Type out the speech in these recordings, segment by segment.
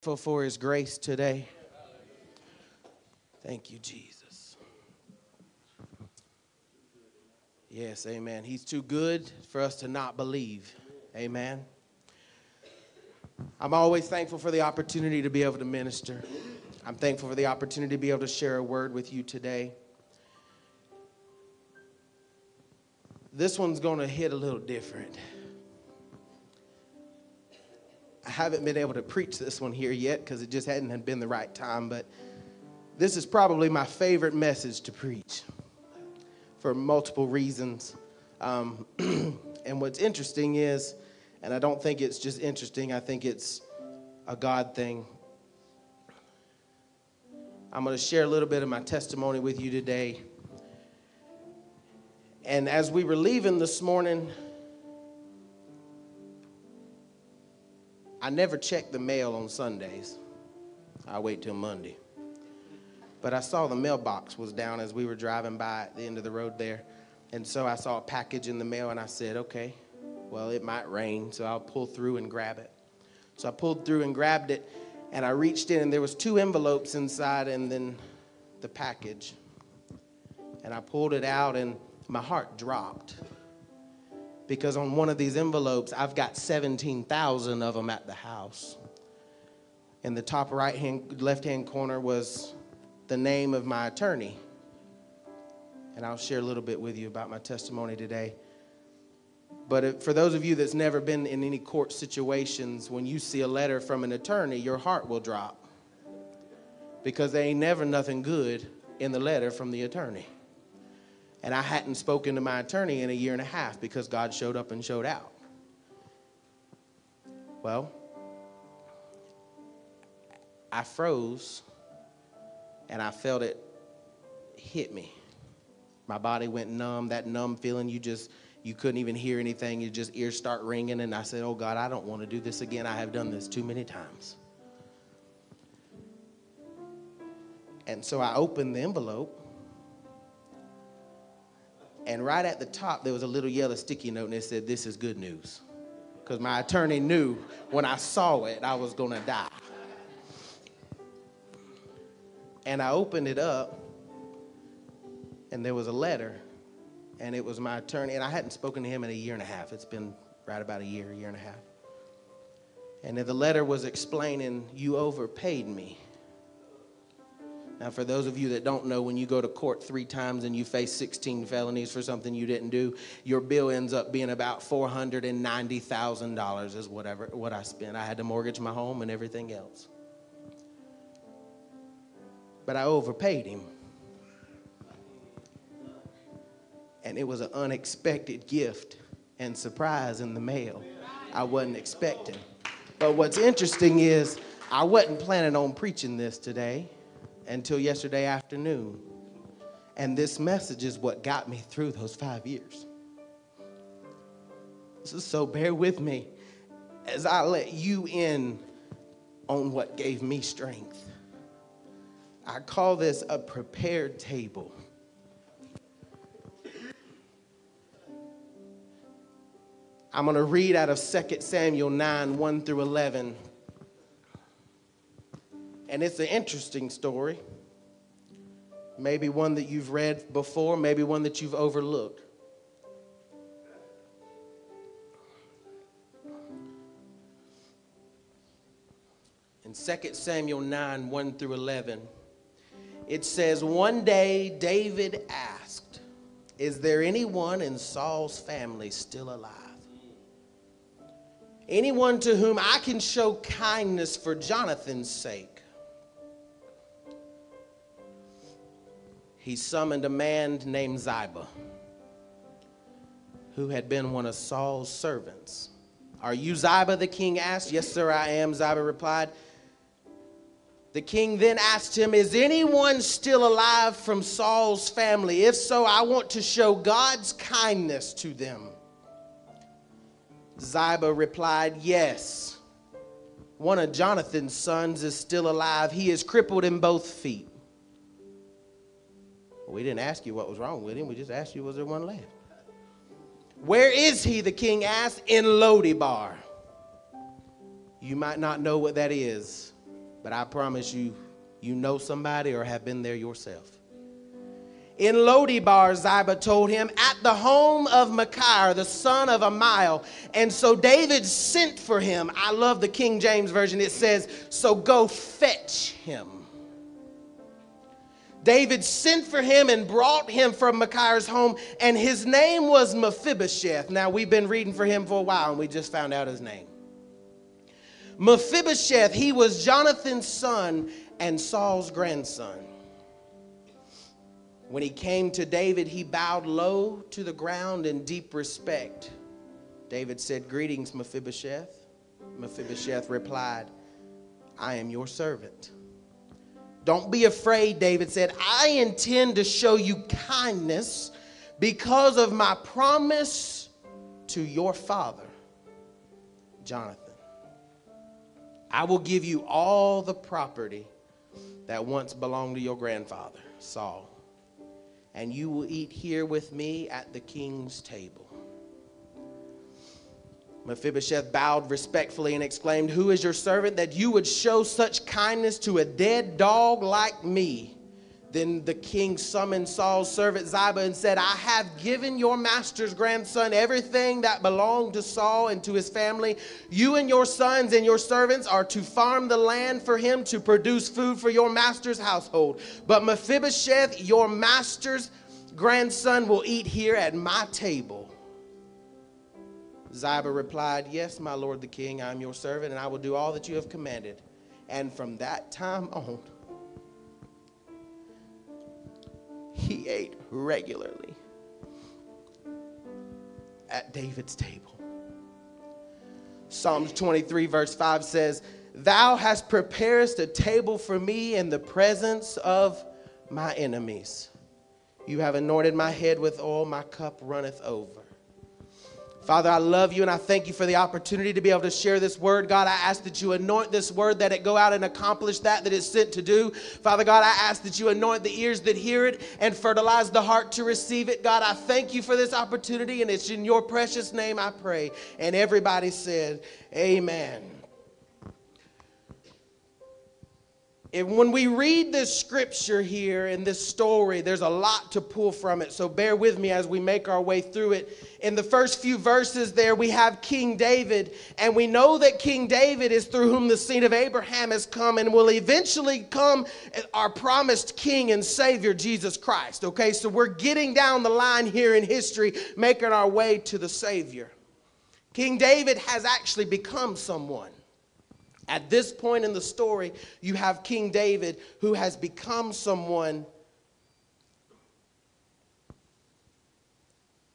for his grace today. Thank you, Jesus. Yes, amen. He's too good for us to not believe. Amen. I'm always thankful for the opportunity to be able to minister. I'm thankful for the opportunity to be able to share a word with you today. This one's going to hit a little different. I haven't been able to preach this one here yet because it just hadn't been the right time, but this is probably my favorite message to preach for multiple reasons. Um, and what's interesting is, and I don't think it's just interesting, I think it's a God thing. I'm going to share a little bit of my testimony with you today. And as we were leaving this morning, I never check the mail on Sundays. I wait till Monday. But I saw the mailbox was down as we were driving by at the end of the road there. And so I saw a package in the mail and I said, okay, well, it might rain, so I'll pull through and grab it. So I pulled through and grabbed it and I reached in and there was two envelopes inside and then the package. And I pulled it out and my heart dropped because on one of these envelopes I've got 17,000 of them at the house. In the top right hand left hand corner was the name of my attorney. And I'll share a little bit with you about my testimony today. But for those of you that's never been in any court situations, when you see a letter from an attorney, your heart will drop. Because there ain't never nothing good in the letter from the attorney. And I hadn't spoken to my attorney in a year and a half because God showed up and showed out. Well, I froze and I felt it hit me. My body went numb, that numb feeling you just you couldn't even hear anything. Your just ears start ringing. And I said, Oh God, I don't want to do this again. I have done this too many times. And so I opened the envelope. And right at the top, there was a little yellow sticky note, and it said, This is good news. Because my attorney knew when I saw it, I was going to die. And I opened it up, and there was a letter and it was my attorney, and I hadn't spoken to him in a year and a half. It's been right about a year, a year and a half. And the letter was explaining, You overpaid me. Now, for those of you that don't know, when you go to court three times and you face 16 felonies for something you didn't do, your bill ends up being about $490,000 is whatever what I spent. I had to mortgage my home and everything else. But I overpaid him. and it was an unexpected gift and surprise in the mail. I wasn't expecting. But what's interesting is I wasn't planning on preaching this today until yesterday afternoon. And this message is what got me through those five years. So bear with me as I let you in on what gave me strength. I call this a prepared table. I'm going to read out of 2 Samuel 9 1 through 11. And it's an interesting story. Maybe one that you've read before, maybe one that you've overlooked. In 2 Samuel 9 1 through 11, it says, One day David asked, Is there anyone in Saul's family still alive? anyone to whom I can show kindness for Jonathan's sake. He summoned a man named Ziba, who had been one of Saul's servants. Are you Ziba? The king asked. Yes, sir, I am, Ziba replied. The king then asked him, Is anyone still alive from Saul's family? If so, I want to show God's kindness to them. Ziba replied, Yes. One of Jonathan's sons is still alive. He is crippled in both feet. We didn't ask you what was wrong with him. We just asked you, was there one left? Where is he? The king asked. In Lodibar. You might not know what that is. but I promise you, you know somebody or have been there yourself. In Lodibar, Ziba told him, at the home of Machir, the son of Ammiel. And so David sent for him. I love the King James Version. It says, So go fetch him. David sent for him and brought him from Micaiah's home, and his name was Mephibosheth. Now, we've been reading for him for a while, and we just found out his name. Mephibosheth, he was Jonathan's son and Saul's grandson. When he came to David, he bowed low to the ground in deep respect. David said, Greetings, Mephibosheth. Mephibosheth replied, I am your servant. Don't be afraid, David said. I intend to show you kindness because of my promise to your father, Jonathan. I will give you all the property that once belonged to your grandfather, Saul, and you will eat here with me at the king's table. Mephibosheth bowed respectfully and exclaimed, Who is your servant that you would show such kindness to a dead dog like me? Then the king summoned Saul's servant Ziba and said, I have given your master's grandson everything that belonged to Saul and to his family. You and your sons and your servants are to farm the land for him to produce food for your master's household. But Mephibosheth, your master's grandson, will eat here at my table. Ziba replied, Yes, my lord the king, I am your servant, and I will do all that you have commanded. And from that time on, he ate regularly at David's table. Psalms 23, verse 5 says, Thou hast prepared a table for me in the presence of my enemies. You have anointed my head with oil, my cup runneth over. Father, I love you and I thank you for the opportunity to be able to share this word. God, I ask that you anoint this word, that it go out and accomplish that that it's sent to do. Father God, I ask that you anoint the ears that hear it and fertilize the heart to receive it. God, I thank you for this opportunity and it's in your precious name I pray. And everybody said, Amen. And when we read this scripture here in this story, there's a lot to pull from it. So bear with me as we make our way through it. In the first few verses, there we have King David, and we know that King David is through whom the seed of Abraham has come and will eventually come our promised King and Savior, Jesus Christ. Okay, so we're getting down the line here in history, making our way to the Savior. King David has actually become someone. At this point in the story, you have King David who has become someone,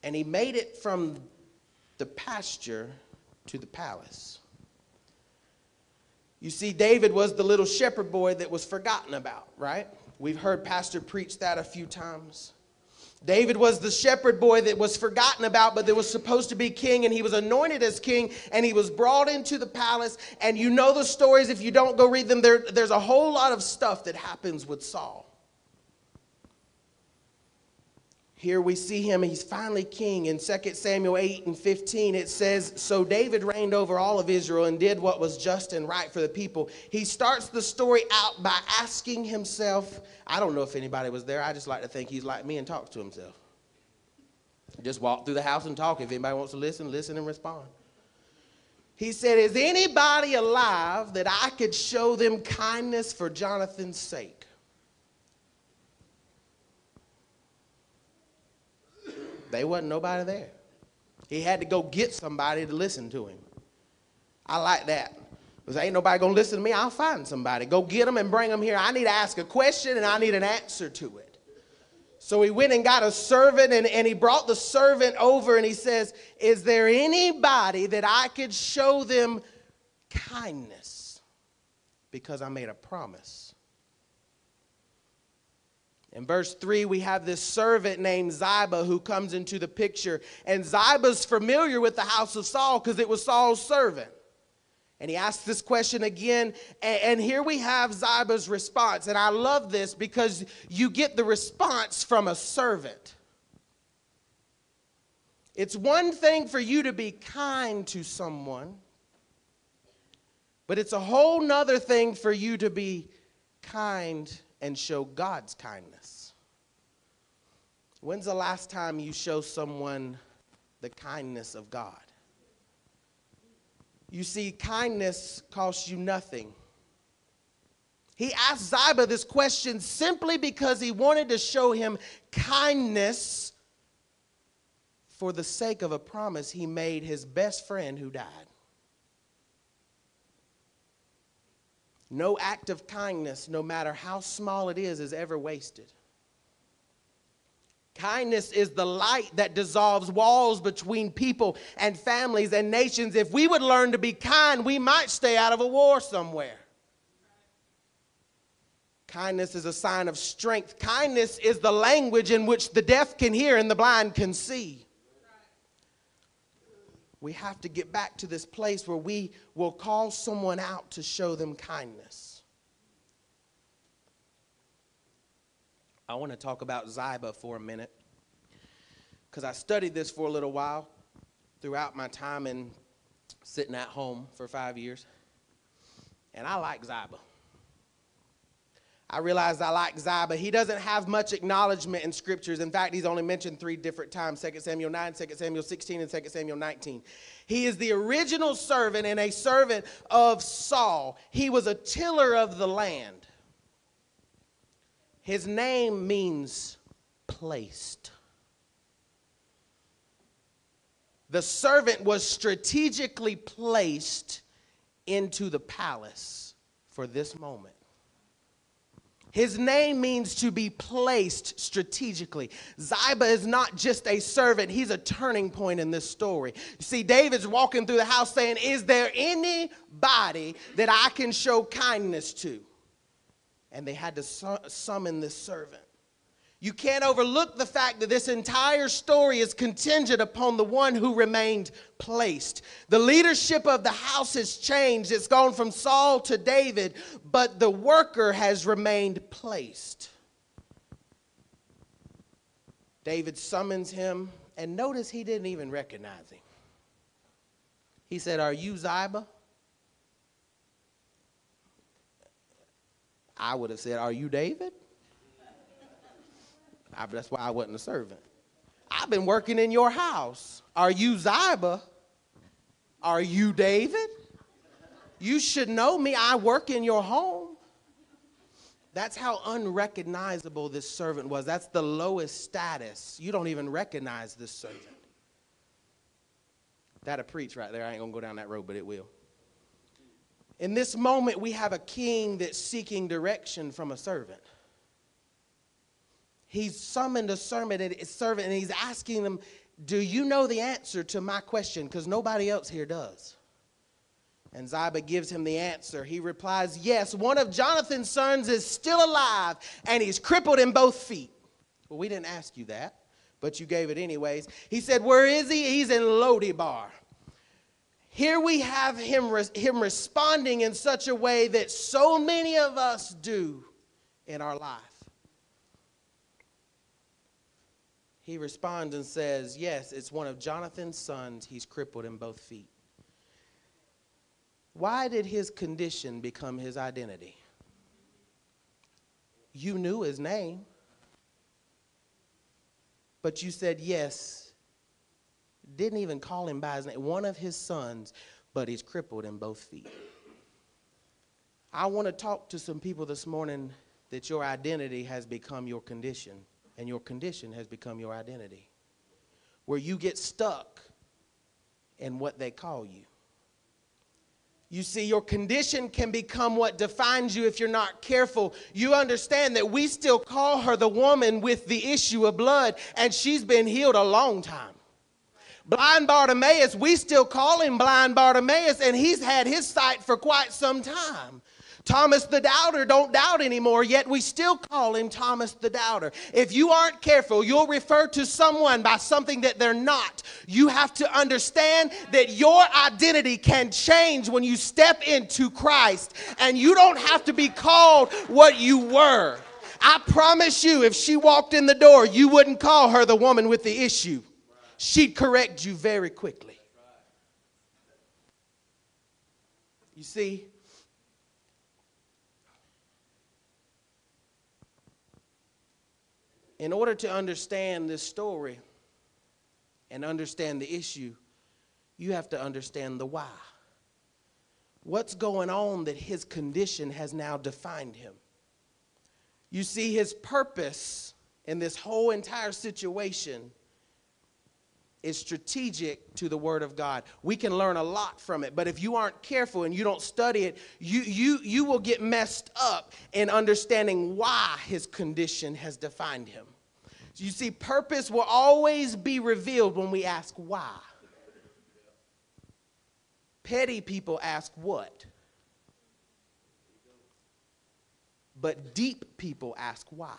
and he made it from the pasture to the palace. You see, David was the little shepherd boy that was forgotten about, right? We've heard Pastor preach that a few times. David was the shepherd boy that was forgotten about, but that was supposed to be king, and he was anointed as king, and he was brought into the palace. And you know the stories. If you don't go read them, there, there's a whole lot of stuff that happens with Saul. Here we see him, he's finally king. In 2 Samuel 8 and 15, it says, So David reigned over all of Israel and did what was just and right for the people. He starts the story out by asking himself, I don't know if anybody was there. I just like to think he's like me and talks to himself. Just walk through the house and talk. If anybody wants to listen, listen and respond. He said, Is anybody alive that I could show them kindness for Jonathan's sake? They wasn't nobody there. He had to go get somebody to listen to him. I like that. Because ain't nobody going to listen to me. I'll find somebody. Go get them and bring them here. I need to ask a question and I need an answer to it. So he went and got a servant and, and he brought the servant over and he says, Is there anybody that I could show them kindness? Because I made a promise. In verse 3, we have this servant named Ziba who comes into the picture. And Ziba's familiar with the house of Saul because it was Saul's servant. And he asks this question again. And, here we have Ziba's response. And I love this because you get the response from a servant. It's one thing for you to be kind to someone, But it's a whole nother thing for you to be kind and show God's kindness. When's the last time you show someone the kindness of God? You see, kindness costs you nothing. He asked Ziba this question simply because he wanted to show him kindness for the sake of a promise he made his best friend who died. No act of kindness, no matter how small it is, is ever wasted. Kindness is the light that dissolves walls between people and families and nations. If we would learn to be kind, we might stay out of a war somewhere. Kindness is a sign of strength. Kindness is the language in which the deaf can hear and the blind can see. We have to get back to this place where we will call someone out to show them kindness. I want to talk about Ziba for a minute because I studied this for a little while throughout my time in sitting at home for five years. And I like Ziba. I realized I like Ziba. He doesn't have much acknowledgement in scriptures. In fact, he's only mentioned three different times 2 Samuel 9, 2 Samuel 16, and 2 Samuel 19. He is the original servant and a servant of Saul. He was a tiller of the land. His name means placed. The servant was strategically placed into the palace for this moment. His name means to be placed strategically. Ziba is not just a servant, he's a turning point in this story. You see, David's walking through the house saying, Is there anybody that I can show kindness to? And they had to su- summon this servant. You can't overlook the fact that this entire story is contingent upon the one who remained placed. The leadership of the house has changed. It's gone from Saul to David, but the worker has remained placed. David summons him, and notice he didn't even recognize him. He said, Are you Ziba? I would have said, Are you David? I, that's why I wasn't a servant. I've been working in your house. Are you Ziba? Are you David? You should know me. I work in your home. That's how unrecognizable this servant was. That's the lowest status. You don't even recognize this servant. That'll preach right there. I ain't going to go down that road, but it will. In this moment, we have a king that's seeking direction from a servant. He's summoned a servant and he's asking them, Do you know the answer to my question? Because nobody else here does. And Ziba gives him the answer. He replies, Yes, one of Jonathan's sons is still alive and he's crippled in both feet. Well, we didn't ask you that, but you gave it anyways. He said, Where is he? He's in Lodebar. Here we have him, him responding in such a way that so many of us do in our life. He responds and says, Yes, it's one of Jonathan's sons. He's crippled in both feet. Why did his condition become his identity? You knew his name, but you said, Yes, didn't even call him by his name, one of his sons, but he's crippled in both feet. I want to talk to some people this morning that your identity has become your condition, and your condition has become your identity. Where you get stuck in what they call you. You see, your condition can become what defines you if you're not careful. You understand that we still call her the woman with the issue of blood, and she's been healed a long time. Blind Bartimaeus, we still call him Blind Bartimaeus, and he's had his sight for quite some time. Thomas the Doubter don't doubt anymore, yet we still call him Thomas the Doubter. If you aren't careful, you'll refer to someone by something that they're not. You have to understand that your identity can change when you step into Christ, and you don't have to be called what you were. I promise you, if she walked in the door, you wouldn't call her the woman with the issue she'd correct you very quickly. You see, in order to understand this story and understand the issue, you have to understand the why. What's going on that his condition has now defined him? You see, his purpose in this whole entire situation is strategic to the word of god. We can learn a lot from it but if you aren't careful and you don't study it you you you will get messed up in understanding why his condition has defined him. You see purpose will always be revealed when we ask why. Petty people ask what? But deep people ask why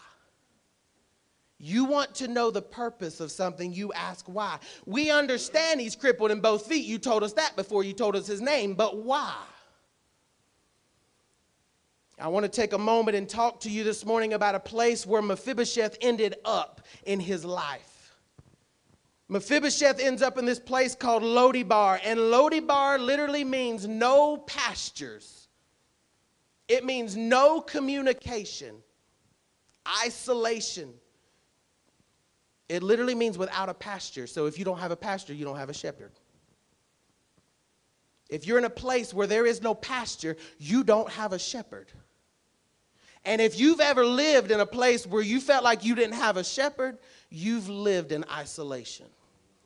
you want to know the purpose of something, you ask why. We understand he's crippled in both feet. You told us that before you told us his name, but why? I want to take a moment and talk to you this morning about a place where Mephibosheth ended up in his life. Mephibosheth ends up in this place called Lodibar, and Lodibar literally means no pastures. It means no communication, isolation it literally means without a pasture. So if you don't have a pasture, you don't have a shepherd. If you're in a place where there is no pasture, you don't have a shepherd. And if you've ever lived in a place where you felt like you didn't have a shepherd, you've lived in isolation.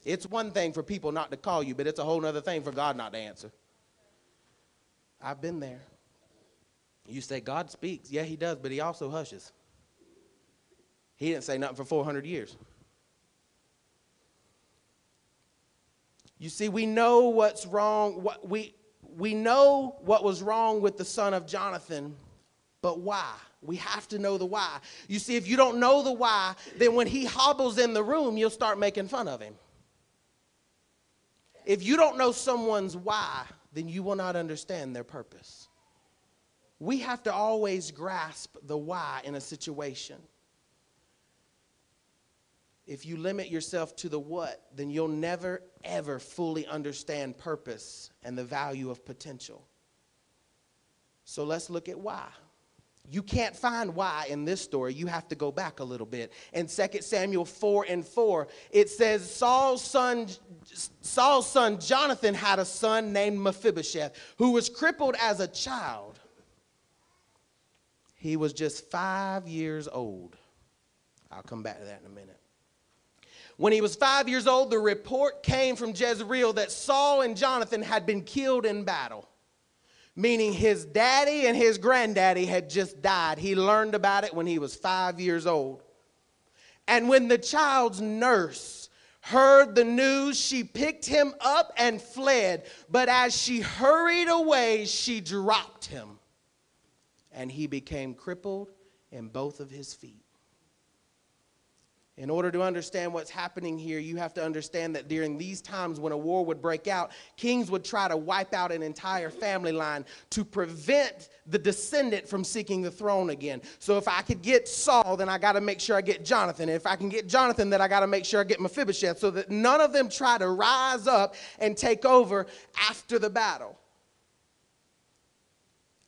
It's one thing for people not to call you, but it's a whole other thing for God not to answer. I've been there. You say, God speaks. Yeah, he does, but he also hushes. He didn't say nothing for 400 years. You see, we know what's wrong. What we, we know what was wrong with the son of Jonathan, but why? We have to know the why. You see, if you don't know the why, then when he hobbles in the room, you'll start making fun of him. If you don't know someone's why, then you will not understand their purpose. We have to always grasp the why in a situation if you limit yourself to the what, then you'll never, ever fully understand purpose and the value of potential. So let's look at why. You can't find why in this story. You have to go back a little bit. In 2 Samuel 4 and 4, it says Saul's son, Saul's son Jonathan had a son named Mephibosheth who was crippled as a child. He was just five years old. I'll come back to that in a minute. When he was five years old, the report came from Jezreel that Saul and Jonathan had been killed in battle, meaning his daddy and his granddaddy had just died. He learned about it when he was five years old. And when the child's nurse heard the news, she picked him up and fled. But as she hurried away, she dropped him, and he became crippled in both of his feet. In order to understand what's happening here, you have to understand that during these times when a war would break out, kings would try to wipe out an entire family line to prevent the descendant from seeking the throne again. So if I could get Saul, then I got to make sure I get Jonathan. If I can get Jonathan, then I got to make sure I get Mephibosheth so that none of them try to rise up and take over after the battle.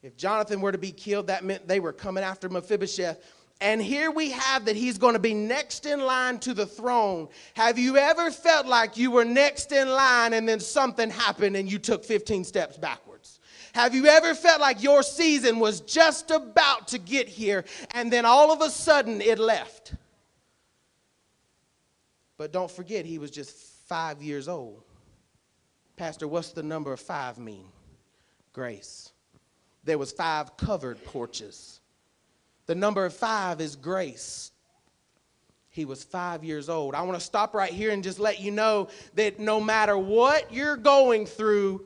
If Jonathan were to be killed, that meant they were coming after Mephibosheth and here we have that he's going to be next in line to the throne. Have you ever felt like you were next in line and then something happened and you took 15 steps backwards? Have you ever felt like your season was just about to get here and then all of a sudden it left? But don't forget, he was just five years old. Pastor, what's the number five mean? Grace. There was five covered porches the number five is grace. He was five years old. I want to stop right here and just let you know that no matter what you're going through,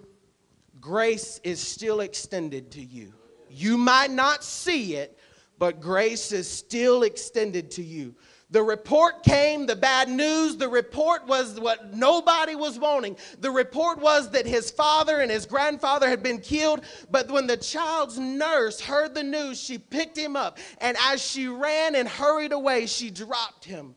grace is still extended to you. You might not see it, but grace is still extended to you. The report came, the bad news. The report was what nobody was wanting. The report was that his father and his grandfather had been killed. But when the child's nurse heard the news, she picked him up. And as she ran and hurried away, she dropped him.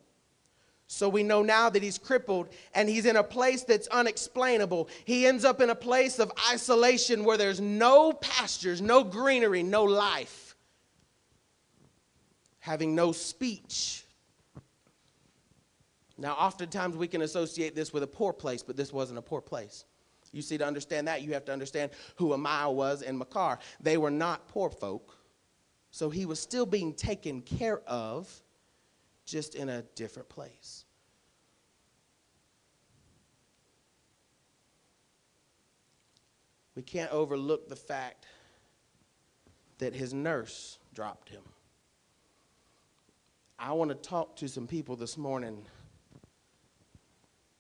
So we know now that he's crippled and he's in a place that's unexplainable. He ends up in a place of isolation where there's no pastures, no greenery, no life, having no speech Now, oftentimes we can associate this with a poor place, but this wasn't a poor place. You see, to understand that, you have to understand who Ammiel was and Machir. They were not poor folk, so he was still being taken care of, just in a different place. We can't overlook the fact that his nurse dropped him. I want to talk to some people this morning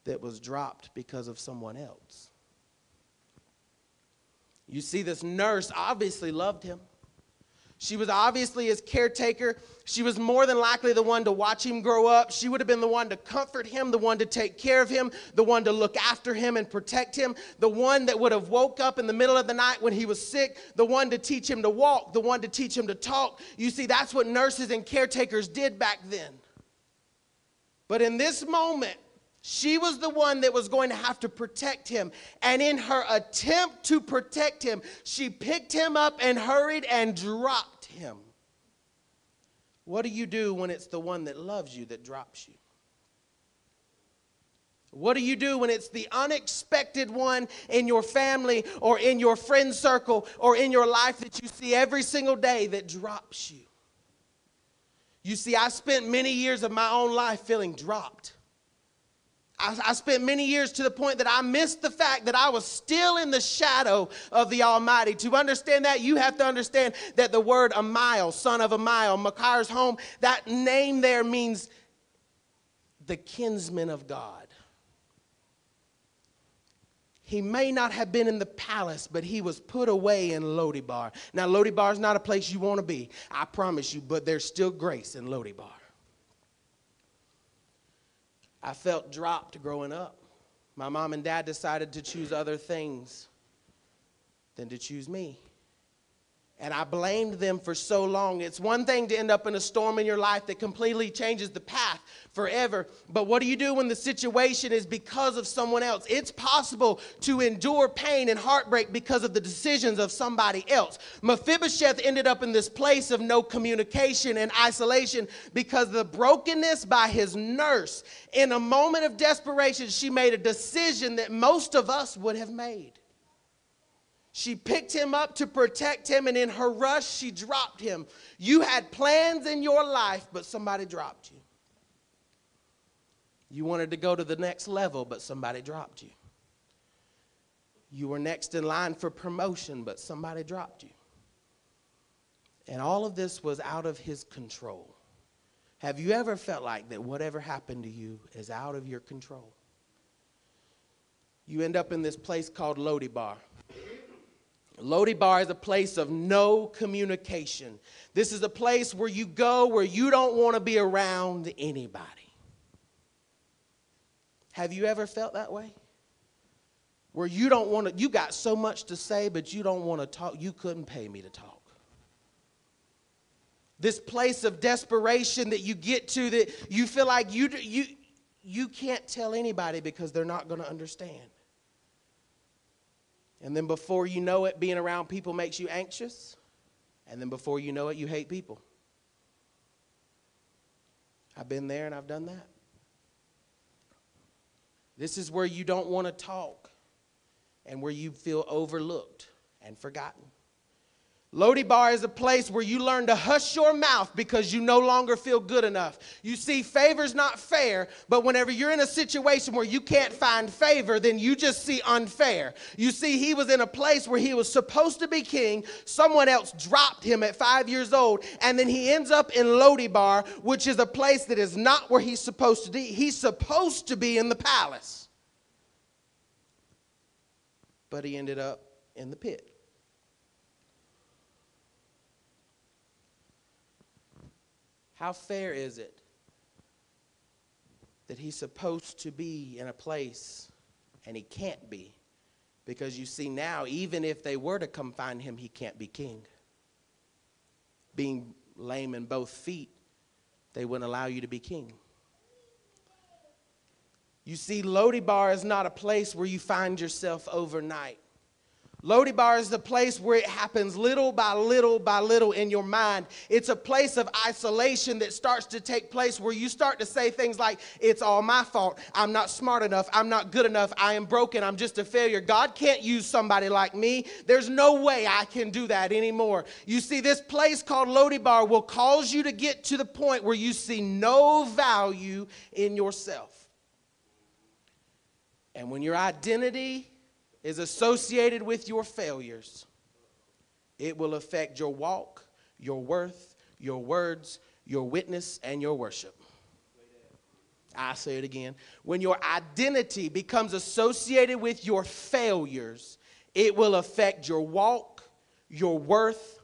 that was dropped because of someone else. You see, this nurse obviously loved him. She was obviously his caretaker. She was more than likely the one to watch him grow up. She would have been the one to comfort him, the one to take care of him, the one to look after him and protect him, the one that would have woke up in the middle of the night when he was sick, the one to teach him to walk, the one to teach him to talk. You see, that's what nurses and caretakers did back then. But in this moment, she was the one that was going to have to protect him. And in her attempt to protect him, she picked him up and hurried and dropped him. What do you do when it's the one that loves you that drops you? What do you do when it's the unexpected one in your family or in your friend circle or in your life that you see every single day that drops you? You see, I spent many years of my own life feeling dropped. I, I, spent many years to the point that I missed the fact that I was still in the shadow of the Almighty. To understand that, you have to understand that the word Ammiel, son of Ammiel, Machir's home, that name there means the kinsman of God. He may not have been in the palace, but he was put away in Lodibar. Now, Lodibar is not a place you want to be, I promise you, but there's still grace in Lodibar. I felt dropped growing up. My mom and dad decided to choose other things than to choose me. And I blamed them for so long. It's one thing to end up in a storm in your life that completely changes the path forever. But what do you do when the situation is because of someone else? It's possible to endure pain and heartbreak because of the decisions of somebody else. Mephibosheth ended up in this place of no communication and isolation because of the brokenness by his nurse. In a moment of desperation, she made a decision that most of us would have made. She picked him up to protect him, and in her rush, she dropped him. You had plans in your life, but somebody dropped you. You wanted to go to the next level, but somebody dropped you. You were next in line for promotion, but somebody dropped you. And all of this was out of his control. Have you ever felt like that whatever happened to you is out of your control? You end up in this place called Lodibar. Lodibar is a place of no communication. This is a place where you go where you don't want to be around anybody. Have you ever felt that way? Where you don't want to, you got so much to say, but you don't want to talk. You couldn't pay me to talk. This place of desperation that you get to that you feel like you, you, you can't tell anybody because they're not going to understand. And then before you know it, being around people makes you anxious. And then before you know it, you hate people. I've been there and I've done that. This is where you don't want to talk and where you feel overlooked and forgotten. Lodibar is a place where you learn to hush your mouth because you no longer feel good enough. You see, favor's not fair, but whenever you're in a situation where you can't find favor, then you just see unfair. You see, he was in a place where he was supposed to be king. Someone else dropped him at five years old, and then he ends up in Lodibar, which is a place that is not where he's supposed to be. He's supposed to be in the palace, but he ended up in the pit. How fair is it that he's supposed to be in a place and he can't be? Because you see, now, even if they were to come find him, he can't be king. Being lame in both feet, they wouldn't allow you to be king. You see, Lodibar is not a place where you find yourself overnight. Lodibar is the place where it happens little by little by little in your mind. It's a place of isolation that starts to take place where you start to say things like, It's all my fault. I'm not smart enough. I'm not good enough. I am broken. I'm just a failure. God can't use somebody like me. There's no way I can do that anymore. You see, this place called Lodibar will cause you to get to the point where you see no value in yourself. And when your identity is associated with your failures, it will affect your walk, your worth, your words, your witness, and your worship. I say it again. When your identity becomes associated with your failures, it will affect your walk, your worth,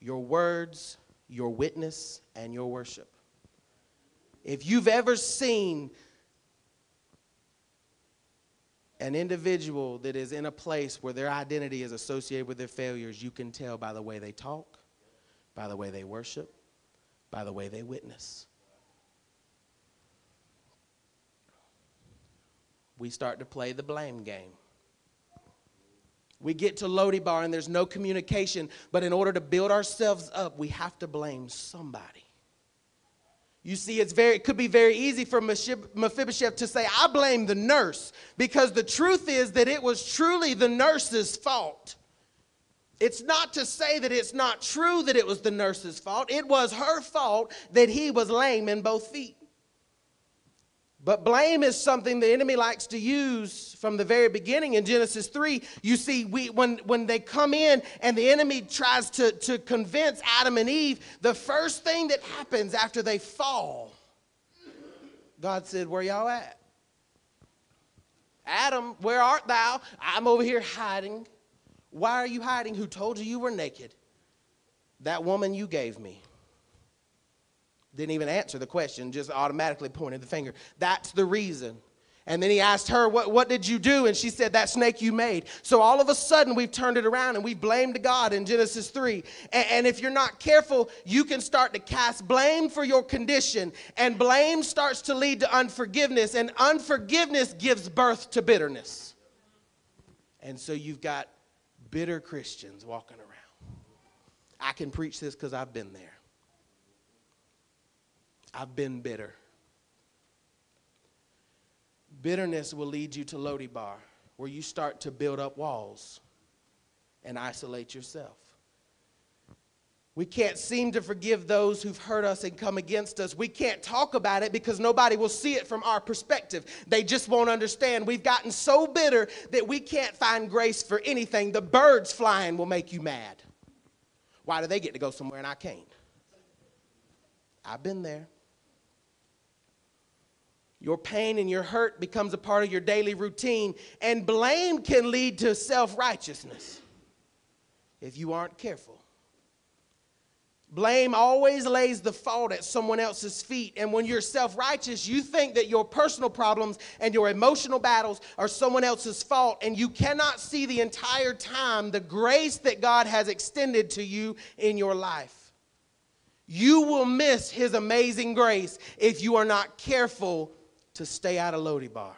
your words, your witness, and your worship. If you've ever seen an individual that is in a place where their identity is associated with their failures, you can tell by the way they talk, by the way they worship, by the way they witness. We start to play the blame game. We get to Lodibar and there's no communication, but in order to build ourselves up, we have to blame somebody. You see, it's very, it could be very easy for Mephibosheth to say, I blame the nurse, because the truth is that it was truly the nurse's fault. It's not to say that it's not true that it was the nurse's fault. It was her fault that he was lame in both feet. But blame is something the enemy likes to use from the very beginning in Genesis 3. You see, we, when, when they come in and the enemy tries to, to convince Adam and Eve, the first thing that happens after they fall, God said, Where y'all at? Adam, where art thou? I'm over here hiding. Why are you hiding? Who told you you were naked? That woman you gave me. Didn't even answer the question, just automatically pointed the finger. That's the reason. And then he asked her, what, what did you do? And she said, That snake you made. So all of a sudden, we've turned it around and we blamed God in Genesis 3. And, and if you're not careful, you can start to cast blame for your condition. And blame starts to lead to unforgiveness. And unforgiveness gives birth to bitterness. And so you've got bitter Christians walking around. I can preach this because I've been there. I've been bitter. Bitterness will lead you to Lodibar, where you start to build up walls and isolate yourself. We can't seem to forgive those who've hurt us and come against us. We can't talk about it because nobody will see it from our perspective. They just won't understand. We've gotten so bitter that we can't find grace for anything. The birds flying will make you mad. Why do they get to go somewhere and I can't? I've been there. Your pain and your hurt becomes a part of your daily routine, and blame can lead to self righteousness if you aren't careful. Blame always lays the fault at someone else's feet. And when you're self righteous, you think that your personal problems and your emotional battles are someone else's fault. And you cannot see the entire time the grace that God has extended to you in your life. You will miss His amazing grace if you are not careful to stay out of Lodibar.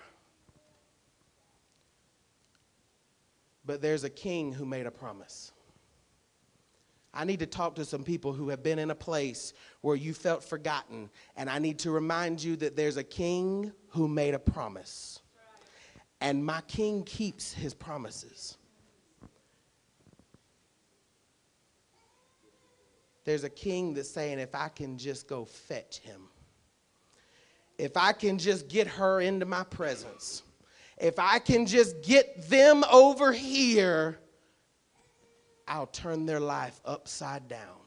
But there's a king who made a promise. I need to talk to some people who have been in a place where you felt forgotten, and I need to remind you that there's a king who made a promise. And my king keeps his promises. There's a king that's saying, if I can just go fetch him, if I can just get her into my presence, if I can just get them over here, I'll turn their life upside down.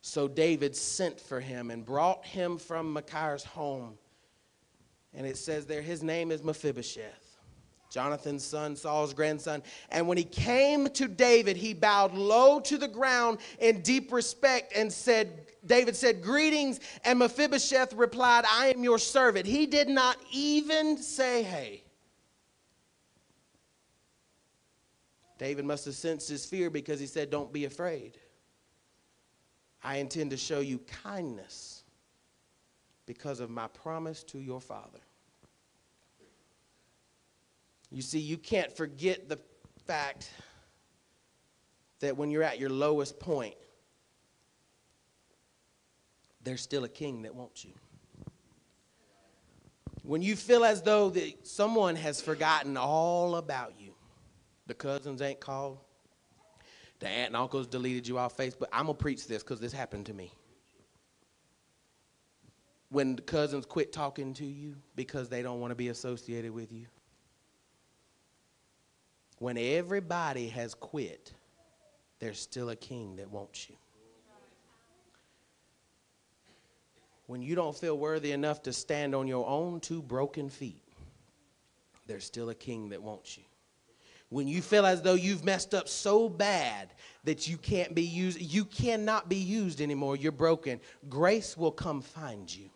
So David sent for him and brought him from Micaiah's home. And it says there, his name is Mephibosheth. Jonathan's son, Saul's grandson. And when he came to David, he bowed low to the ground in deep respect and said, David said, Greetings. And Mephibosheth replied, I am your servant. He did not even say, Hey. David must have sensed his fear because he said, Don't be afraid. I intend to show you kindness because of my promise to your father. You see, you can't forget the fact that when you're at your lowest point, there's still a king that wants you. When you feel as though that someone has forgotten all about you, the cousins ain't called, the aunt and uncles deleted you off Facebook. I'm gonna preach this because this happened to me. When the cousins quit talking to you because they don't want to be associated with you. When everybody has quit, there's still a king that wants you. When you don't feel worthy enough to stand on your own two broken feet, there's still a king that wants you. When you feel as though you've messed up so bad that you can't be used, you cannot be used anymore, you're broken, grace will come find you.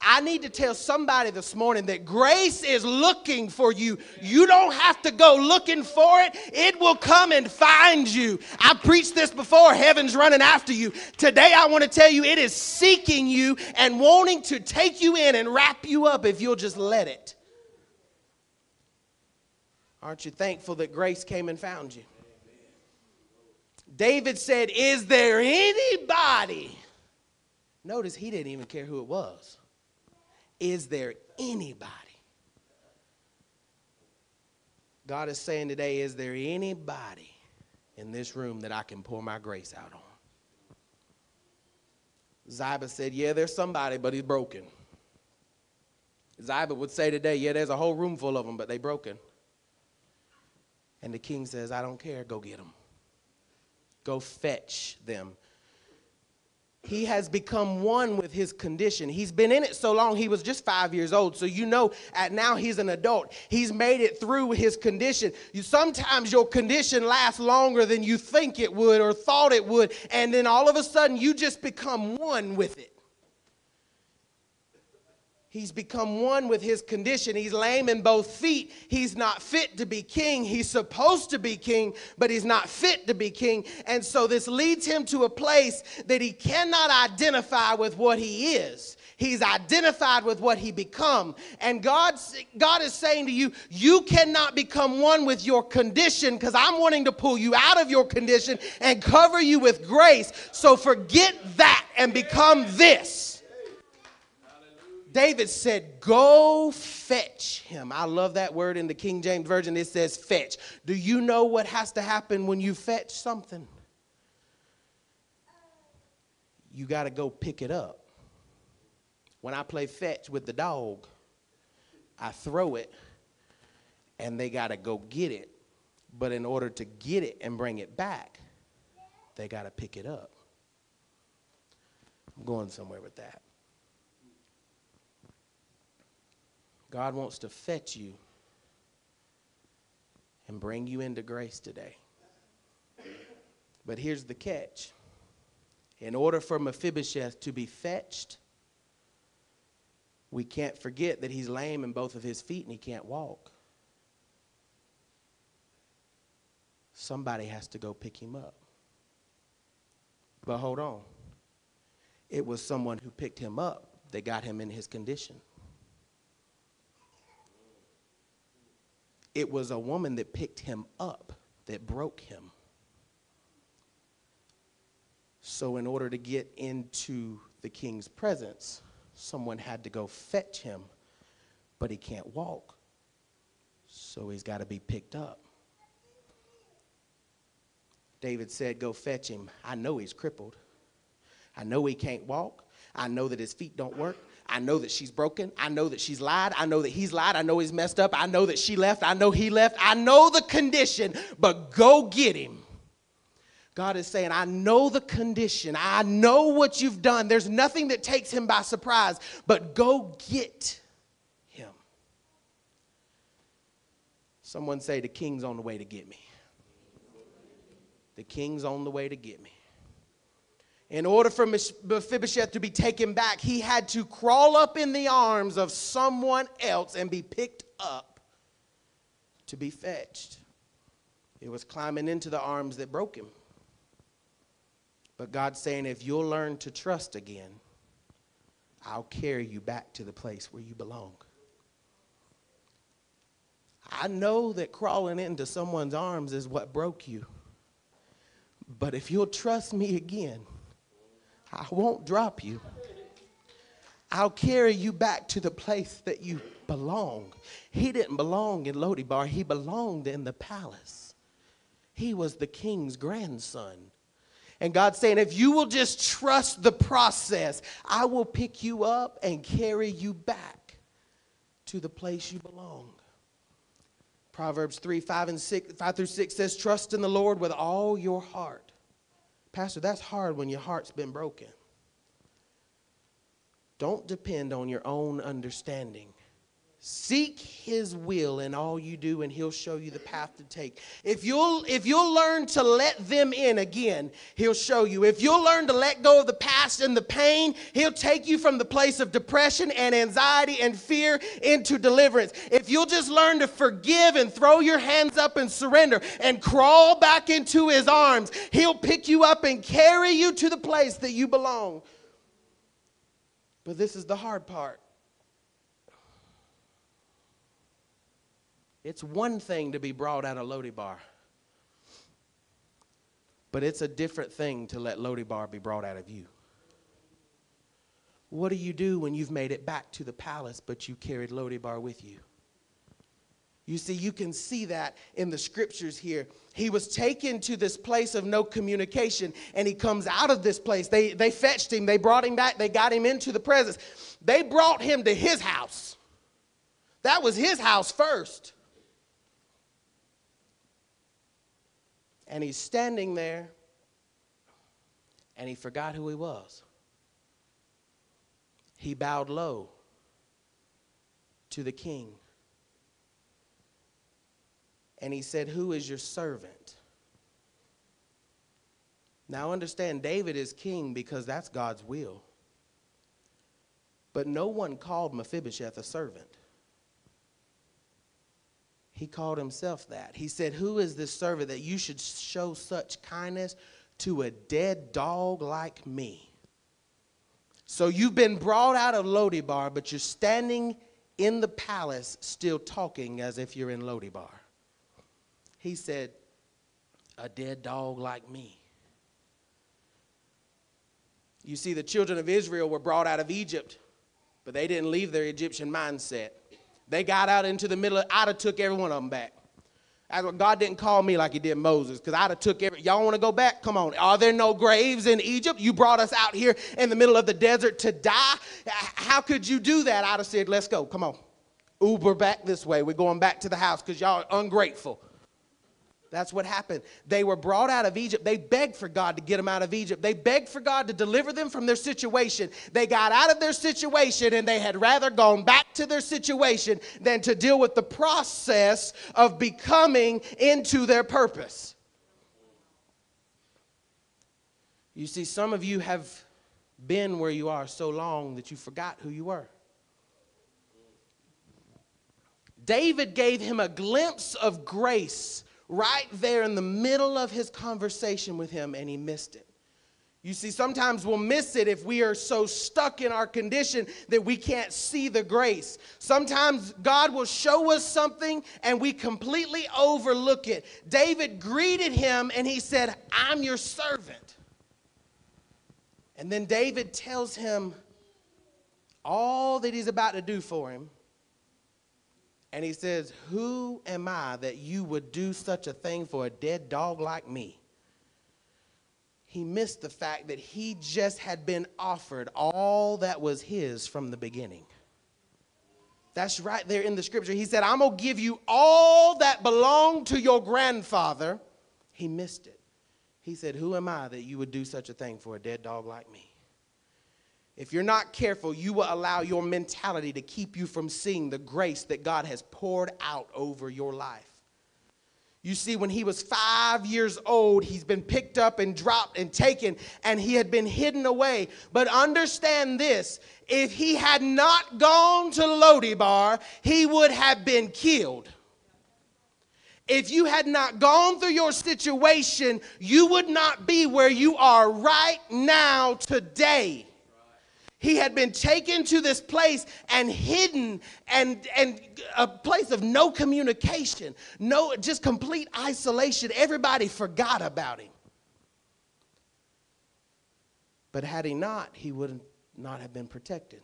I need to tell somebody this morning that grace is looking for you. You don't have to go looking for it, it will come and find you. I preached this before heaven's running after you. Today, I want to tell you it is seeking you and wanting to take you in and wrap you up if you'll just let it. Aren't you thankful that grace came and found you? David said, Is there anybody? Notice he didn't even care who it was. Is there anybody? God is saying today, is there anybody in this room that I can pour my grace out on? Ziba said, Yeah, there's somebody, but he's broken. Ziba would say today, Yeah, there's a whole room full of them, but they're broken. And the king says, I don't care, go get them. Go fetch them he has become one with his condition. He's been in it so long, he was just five years old. So you know, at now he's an adult. He's made it through his condition. You, sometimes your condition lasts longer than you think it would or thought it would, and then all of a sudden you just become one with it. He's become one with his condition. He's lame in both feet. He's not fit to be king. He's supposed to be king, but he's not fit to be king. And so this leads him to a place that he cannot identify with what he is. He's identified with what he become. And God, God is saying to you, you cannot become one with your condition because I'm wanting to pull you out of your condition and cover you with grace. So forget that and become this. David said, Go fetch him. I love that word in the King James Version. It says fetch. Do you know what has to happen when you fetch something? You got to go pick it up. When I play fetch with the dog, I throw it and they got to go get it. But in order to get it and bring it back, they got to pick it up. I'm going somewhere with that. God wants to fetch you and bring you into grace today. But here's the catch in order for Mephibosheth to be fetched, we can't forget that he's lame in both of his feet and he can't walk. Somebody has to go pick him up. But hold on. It was someone who picked him up that got him in his condition. It was a woman that picked him up that broke him. So, in order to get into the king's presence, someone had to go fetch him, but he can't walk. So, he's got to be picked up. David said, Go fetch him. I know he's crippled. I know he can't walk. I know that his feet don't work. I know that she's broken. I know that she's lied. I know that he's lied. I know he's messed up. I know that she left. I know he left. I know the condition, but go get him. God is saying, I know the condition. I know what you've done. There's nothing that takes him by surprise, but go get him. Someone say, The king's on the way to get me. The king's on the way to get me. In order for Mephibosheth to be taken back, he had to crawl up in the arms of someone else and be picked up to be fetched. It was climbing into the arms that broke him. But God's saying, if you'll learn to trust again, I'll carry you back to the place where you belong. I know that crawling into someone's arms is what broke you. But if you'll trust me again, I won't drop you. I'll carry you back to the place that you belong. He didn't belong in Lodebar, he belonged in the palace. He was the king's grandson. And God's saying, if you will just trust the process, I will pick you up and carry you back to the place you belong. Proverbs 3, 5 and 6, 5 through 6 says, Trust in the Lord with all your heart. Pastor, that's hard when your heart's been broken. Don't depend on your own understanding. Seek his will in all you do and he'll show you the path to take. If you'll if you'll learn to let them in again, he'll show you. If you'll learn to let go of the past and the pain, he'll take you from the place of depression and anxiety and fear into deliverance. If you'll just learn to forgive and throw your hands up and surrender and crawl back into his arms, he'll pick you up and carry you to the place that you belong. But this is the hard part. It's one thing to be brought out of Lodebar, but it's a different thing to let Lodebar be brought out of you. What do you do when you've made it back to the palace, but you carried Lodebar with you? You see, you can see that in the scriptures here. He was taken to this place of no communication, and he comes out of this place. They, they fetched him, they brought him back, they got him into the presence. They brought him to his house. That was his house first. And he's standing there and he forgot who he was. He bowed low to the king. And he said, Who is your servant? Now understand, David is king because that's God's will. But no one called Mephibosheth a servant. He called himself that. He said, Who is this servant that you should show such kindness to a dead dog like me? So you've been brought out of Lodebar, but you're standing in the palace still talking as if you're in Lodebar. He said, A dead dog like me. You see, the children of Israel were brought out of Egypt, but they didn't leave their Egyptian mindset. They got out into the middle. Of, I'd have took every one of them back. God didn't call me like he did Moses because I'd have took every, y'all want to go back? Come on. Are there no graves in Egypt? You brought us out here in the middle of the desert to die. How could you do that? I'd have said, let's go. Come on. Uber back this way. We're going back to the house because y'all are ungrateful. That's what happened. They were brought out of Egypt. They begged for God to get them out of Egypt. They begged for God to deliver them from their situation. They got out of their situation and they had rather gone back to their situation than to deal with the process of becoming into their purpose. You see, some of you have been where you are so long that you forgot who you were. David gave him a glimpse of grace right there in the middle of his conversation with him, and he missed it. You see, sometimes we'll miss it if we are so stuck in our condition that we can't see the grace. Sometimes God will show us something and we completely overlook it. David greeted him and he said, I'm your servant. And then David tells him all that he's about to do for him. And he says, Who am I that you would do such a thing for a dead dog like me? He missed the fact that he just had been offered all that was his from the beginning. That's right there in the scripture. He said, I'm going to give you all that belonged to your grandfather. He missed it. He said, Who am I that you would do such a thing for a dead dog like me? If you're not careful, you will allow your mentality to keep you from seeing the grace that God has poured out over your life. You see, when he was five years old, he's been picked up and dropped and taken, and he had been hidden away. But understand this if he had not gone to Lodibar, he would have been killed. If you had not gone through your situation, you would not be where you are right now today. He had been taken to this place and hidden and, and a place of no communication, no, just complete isolation. Everybody forgot about him. But had he not, he would not have been protected.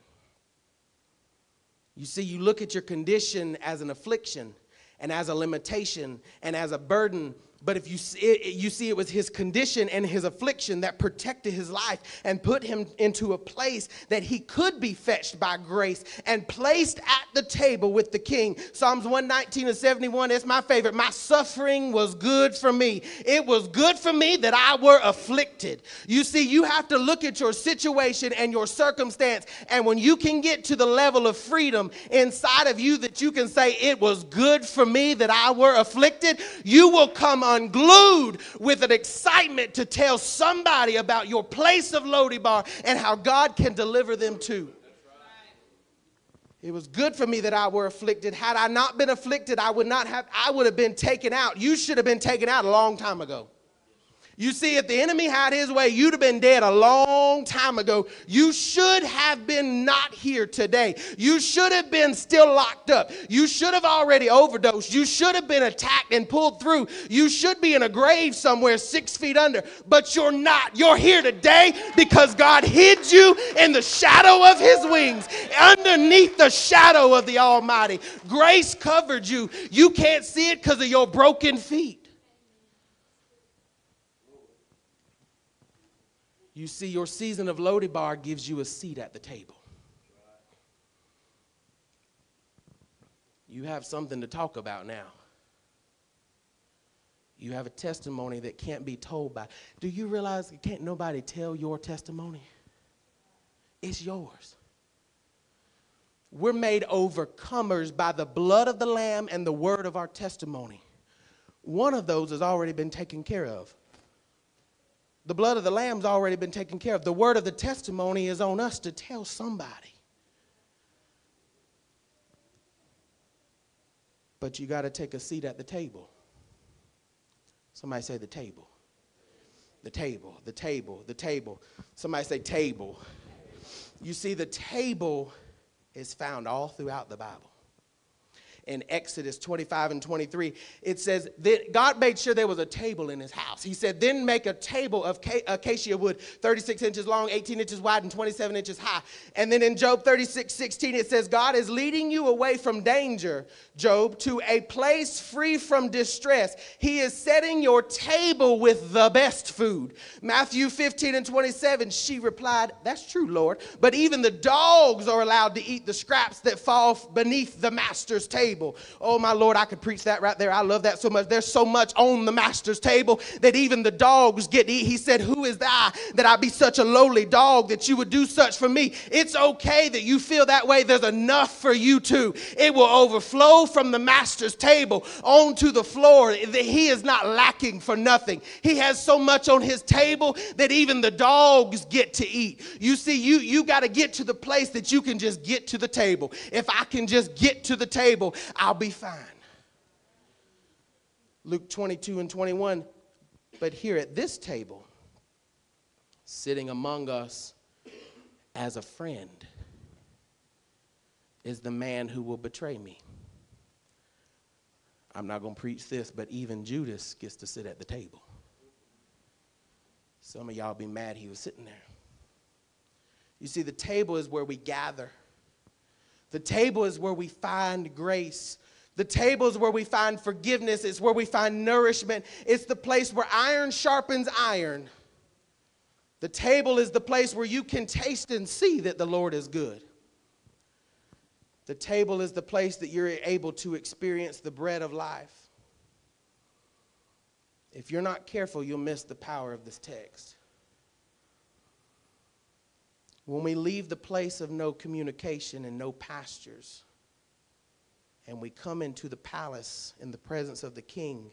You see, you look at your condition as an affliction and as a limitation and as a burden but if you see, you see, it was his condition and his affliction that protected his life and put him into a place that he could be fetched by grace and placed at the table with the king. Psalms 119 and 71 is my favorite. My suffering was good for me. It was good for me that I were afflicted. You see, you have to look at your situation and your circumstance. And when you can get to the level of freedom inside of you that you can say, It was good for me that I were afflicted, you will come unglued with an excitement to tell somebody about your place of Lodebar and how God can deliver them too. It was good for me that I were afflicted. Had I not been afflicted, I would not have I would have been taken out. You should have been taken out a long time ago. You see, if the enemy had his way, you'd have been dead a long time ago. You should have been not here today. You should have been still locked up. You should have already overdosed. You should have been attacked and pulled through. You should be in a grave somewhere six feet under, but you're not. You're here today because God hid you in the shadow of his wings, underneath the shadow of the Almighty. Grace covered you. You can't see it because of your broken feet. You see, your season of Lodebar gives you a seat at the table. You have something to talk about now. You have a testimony that can't be told by. Do you realize can't nobody tell your testimony? It's yours. We're made overcomers by the blood of the Lamb and the word of our testimony. One of those has already been taken care of. The blood of the lamb's already been taken care of. The word of the testimony is on us to tell somebody. But you got to take a seat at the table. Somebody say the table. The table, the table, the table. Somebody say table. You see, the table is found all throughout the Bible in Exodus 25 and 23. It says that God made sure there was a table in his house. He said, Then make a table of acacia wood, 36 inches long, 18 inches wide, and 27 inches high. And then in Job 36 16, it says, God is leading you away from danger, Job, to a place free from distress. He is setting your table with the best food. Matthew 15 and 27, she replied, That's true, Lord. But even the dogs are allowed to eat the scraps that fall beneath the master's table table. Oh, my Lord, I could preach that right there. I love that so much. There's so much on the master's table that even the dogs get to eat. He said, Who is thou that I be such a lowly dog that you would do such for me? It's okay that you feel that way. There's enough for you too. It will overflow from the master's table onto the floor. He is not lacking for nothing. He has so much on his table that even the dogs get to eat. You see, you, you got to get to the place that you can just get to the table. If I can just get to the table, I'll be fine. Luke 22 and 21. But here at this table, sitting among us as a friend, is the man who will betray me. I'm not going to preach this, but even Judas gets to sit at the table. Some of y'all be mad he was sitting there. You see, the table is where we gather the table is where we find grace. The table is where we find forgiveness. It's where we find nourishment. It's the place where iron sharpens iron. The table is the place where you can taste and see that the Lord is good. The table is the place that you're able to experience the bread of life. If you're not careful, you'll miss the power of this text. When we leave the place of no communication and no pastures, and we come into the palace in the presence of the king,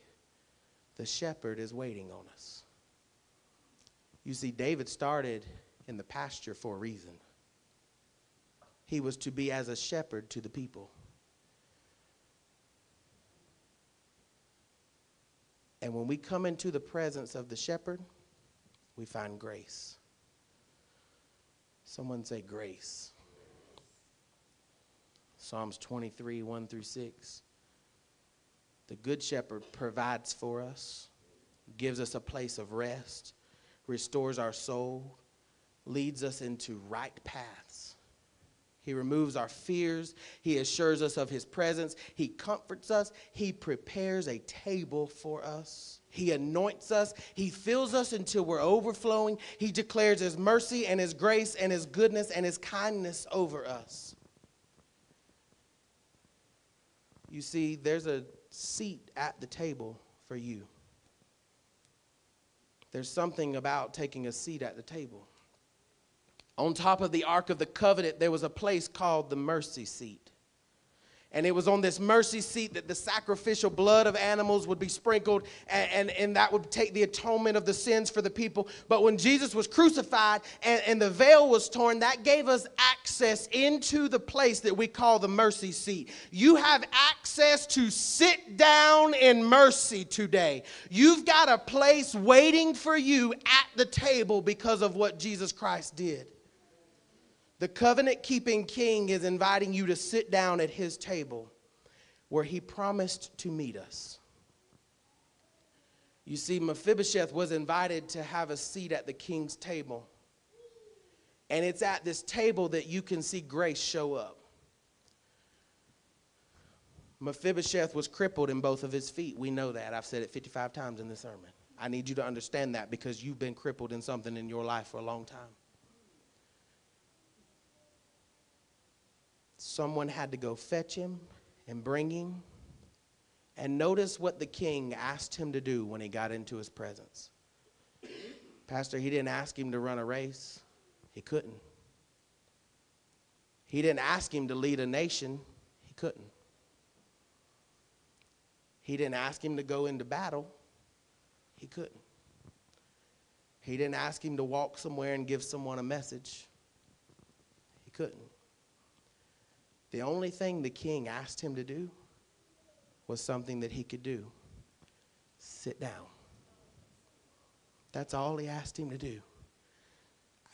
the shepherd is waiting on us. You see, David started in the pasture for a reason. He was to be as a shepherd to the people. And when we come into the presence of the shepherd, we find grace. Someone say grace. Psalms 23, 1 through 6. The Good Shepherd provides for us, gives us a place of rest, restores our soul, leads us into right paths. He removes our fears. He assures us of His presence. He comforts us. He prepares a table for us. He anoints us. He fills us until we're overflowing. He declares His mercy and His grace and His goodness and His kindness over us. You see, there's a seat at the table for you. There's something about taking a seat at the table. On top of the Ark of the Covenant, there was a place called the mercy seat. And it was on this mercy seat that the sacrificial blood of animals would be sprinkled, and, and, and, that would take the atonement of the sins for the people. But when Jesus was crucified and, and the veil was torn, that gave us access into the place that we call the mercy seat. You have access to sit down in mercy today. You've got a place waiting for you at the table because of what Jesus Christ did. The covenant keeping king is inviting you to sit down at his table where he promised to meet us. You see, Mephibosheth was invited to have a seat at the king's table. And it's at this table that you can see grace show up. Mephibosheth was crippled in both of his feet. We know that. I've said it 55 times in this sermon. I need you to understand that because you've been crippled in something in your life for a long time. Someone had to go fetch him and bring him. And notice what the king asked him to do when he got into his presence. Pastor, he didn't ask him to run a race, he couldn't. He didn't ask him to lead a nation, he couldn't. He didn't ask him to go into battle, he couldn't. He didn't ask him to walk somewhere and give someone a message, he couldn't. The only thing the king asked him to do was something that he could do sit down. That's all he asked him to do.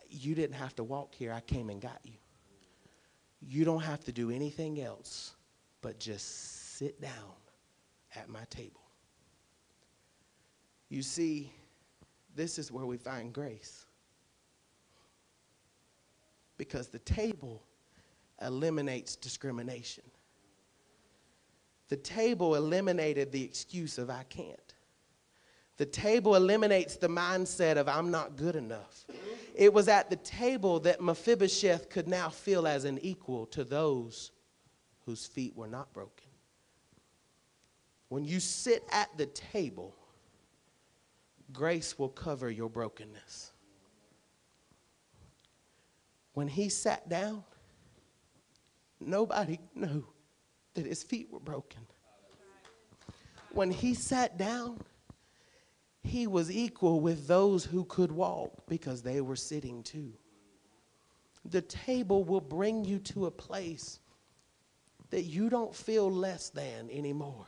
You didn't have to walk here, I came and got you. You don't have to do anything else but just sit down at my table. You see, this is where we find grace. Because the table eliminates discrimination. The table eliminated the excuse of I can't. The table eliminates the mindset of I'm not good enough. It was at the table that Mephibosheth could now feel as an equal to those whose feet were not broken. When you sit at the table, grace will cover your brokenness. When he sat down, nobody knew that his feet were broken. When he sat down, he was equal with those who could walk because they were sitting too. The table will bring you to a place that you don't feel less than anymore.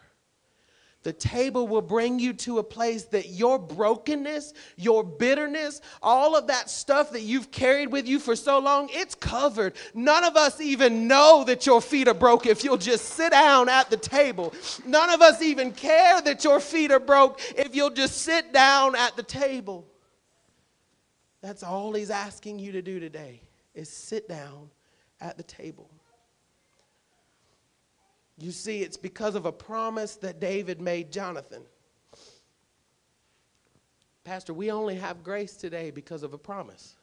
The table will bring you to a place that your brokenness, your bitterness, all of that stuff that you've carried with you for so long, it's covered. None of us even know that your feet are broke if you'll just sit down at the table. None of us even care that your feet are broke if you'll just sit down at the table. That's all he's asking you to do today is sit down at the table. You see, it's because of a promise that David made Jonathan. Pastor, we only have grace today because of a promise.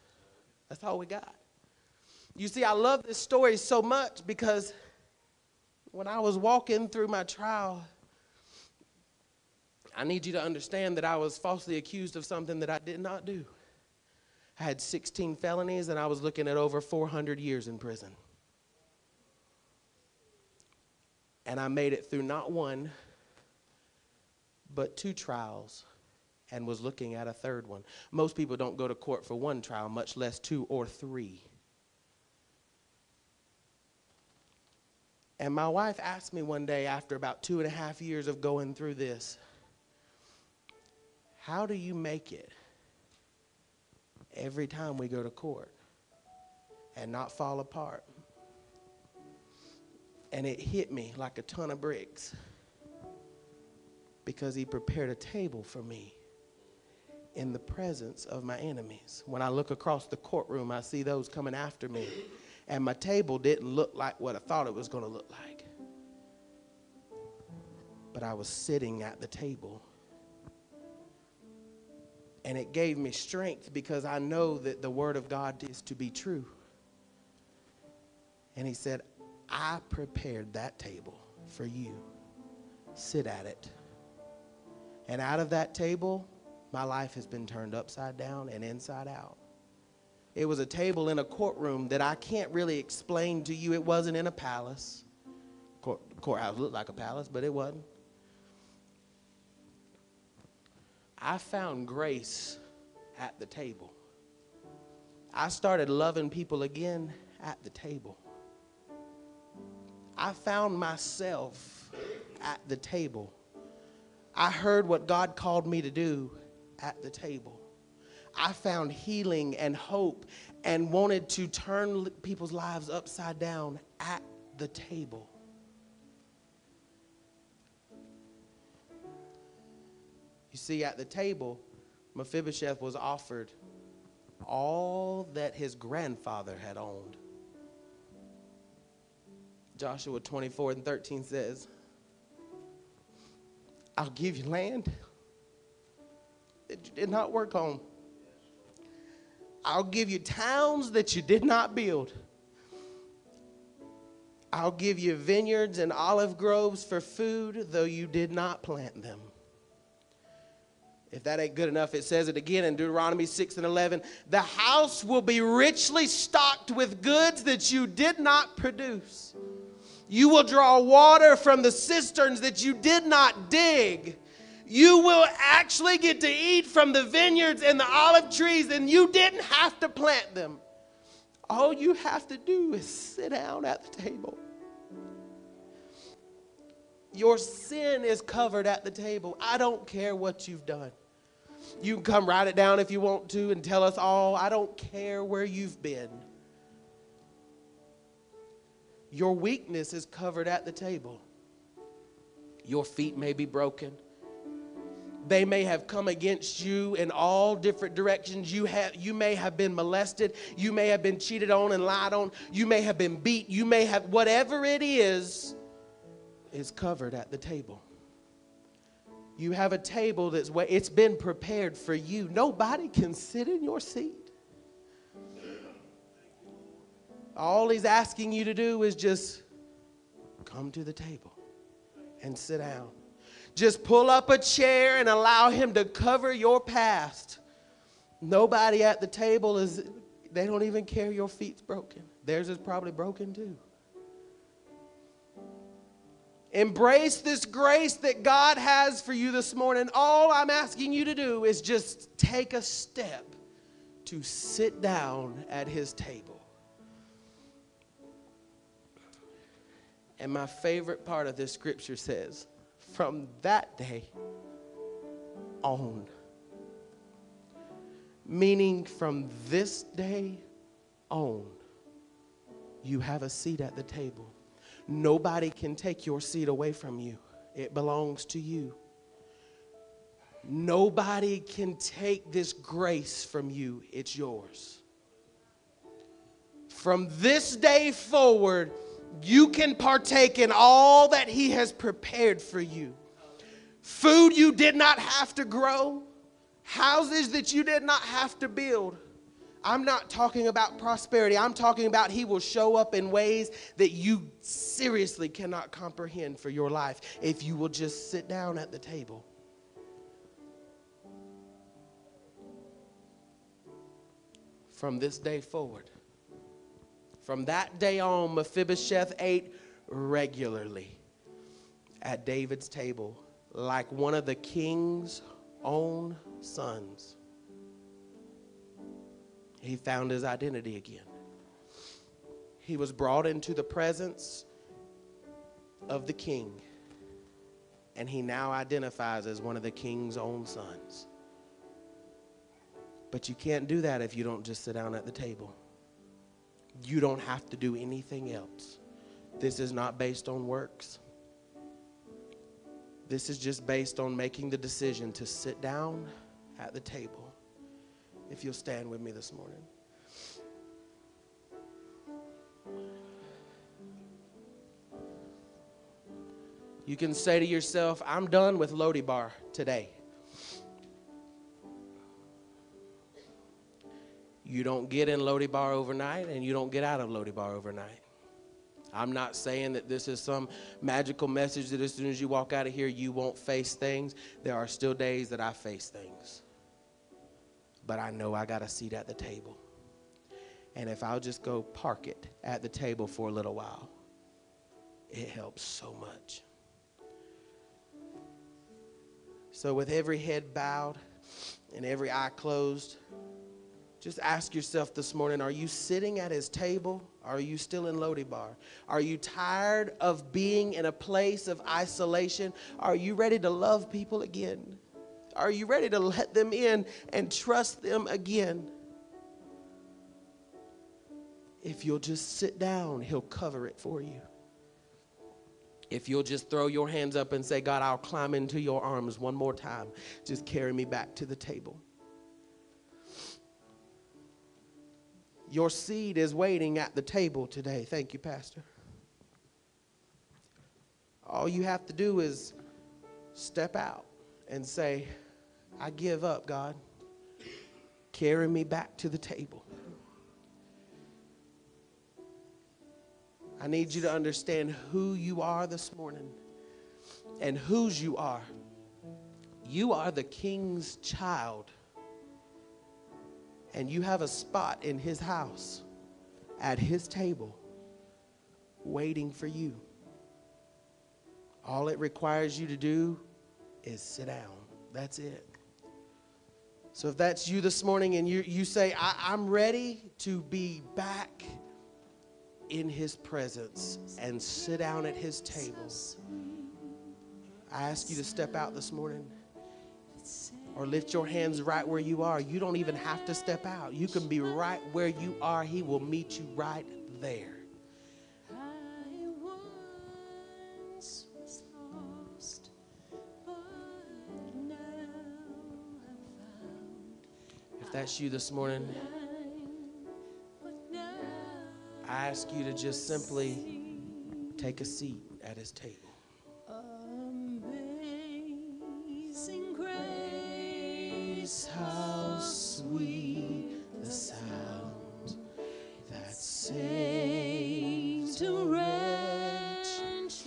That's all we got. You see, I love this story so much because when I was walking through my trial, I need you to understand that I was falsely accused of something that I did not do. I had 16 felonies and I was looking at over 400 years in prison. And I made it through not one, but two trials and was looking at a third one. Most people don't go to court for one trial, much less two or three. And my wife asked me one day after about two and a half years of going through this, How do you make it every time we go to court? and not fall apart. And it hit me like a ton of bricks because he prepared a table for me in the presence of my enemies. When I look across the courtroom, I see those coming after me, and my table didn't look like what I thought it was going to look like. But I was sitting at the table. And it gave me strength because I know that the Word of God is to be true. And he said, I prepared that table for you. Sit at it. And out of that table, my life has been turned upside down and inside out. It was a table in a courtroom that I can't really explain to you. It wasn't in a palace. Court, courthouse looked like a palace, but it wasn't. I found grace at the table. I started loving people again at the table. I found myself at the table. I heard what God called me to do at the table. I found healing and hope and wanted to turn people's lives upside down at the table. You see, at the table, Mephibosheth was offered all that his grandfather had owned. Joshua 24 and 13 says, I'll give you land that you did not work on. I'll give you towns that you did not build. I'll give you vineyards and olive groves for food, though you did not plant them. If that ain't good enough, it says it again in Deuteronomy 6 and 11. The house will be richly stocked with goods that you did not produce. You will draw water from the cisterns that you did not dig. You will actually get to eat from the vineyards and the olive trees, and you didn't have to plant them. All you have to do is sit down at the table. Your sin is covered at the table. I don't care what you've done. You can come write it down if you want to and tell us all. I don't care where you've been. Your weakness is covered at the table. Your feet may be broken. They may have come against you in all different directions. You, have, you may have been molested. You may have been cheated on and lied on. You may have been beat. You may have, whatever it is, is covered at the table. You have a table that's, it's been prepared for you. Nobody can sit in your seat. All he's asking you to do is just come to the table and sit down. Just pull up a chair and allow him to cover your past. Nobody at the table is, they don't even care your feet's broken. Theirs is probably broken too. Embrace this grace that God has for you this morning. All I'm asking you to do is just take a step to sit down at his table. And my favorite part of this scripture says, from that day on, meaning from this day on, you have a seat at the table. Nobody can take your seat away from you, it belongs to you. Nobody can take this grace from you, it's yours. From this day forward, you can partake in all that He has prepared for you. Food you did not have to grow, houses that you did not have to build. I'm not talking about prosperity. I'm talking about He will show up in ways that you seriously cannot comprehend for your life if you will just sit down at the table. From this day forward, from that day on, Mephibosheth ate regularly at David's table like one of the king's own sons. He found his identity again. He was brought into the presence of the king, and he now identifies as one of the king's own sons. But you can't do that if you don't just sit down at the table. You don't have to do anything else. This is not based on works. This is just based on making the decision to sit down at the table. If you'll stand with me this morning. You can say to yourself, I'm done with Lodebar today. You don't get in Lodebar overnight and you don't get out of Lodebar overnight. I'm not saying that this is some magical message that as soon as you walk out of here, you won't face things. There are still days that I face things. But I know I got a seat at the table. And if I'll just go park it at the table for a little while, it helps so much. So, with every head bowed and every eye closed, just ask yourself this morning are you sitting at his table? Are you still in Bar? Are you tired of being in a place of isolation? Are you ready to love people again? Are you ready to let them in and trust them again? If you'll just sit down, he'll cover it for you. If you'll just throw your hands up and say, God, I'll climb into your arms one more time, just carry me back to the table. Your seed is waiting at the table today. Thank you, Pastor. All you have to do is step out and say, I give up, God. Carry me back to the table. I need you to understand who you are this morning and whose you are. You are the king's child, and you have a spot in his house at his table waiting for you. All it requires you to do is sit down. That's it. So if that's you this morning and you, you say, I, am ready to be back in his presence and sit down at his table. I ask you to step out this morning or lift your hands right where you are. You don't even have to step out. You can be right where you are. He will meet you right there. If that's you this morning, I ask you to just simply take a seat at his table. praise how sweet the sound that saved a wretch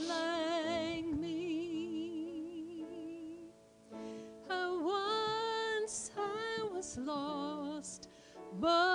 like me. I once I was lost, but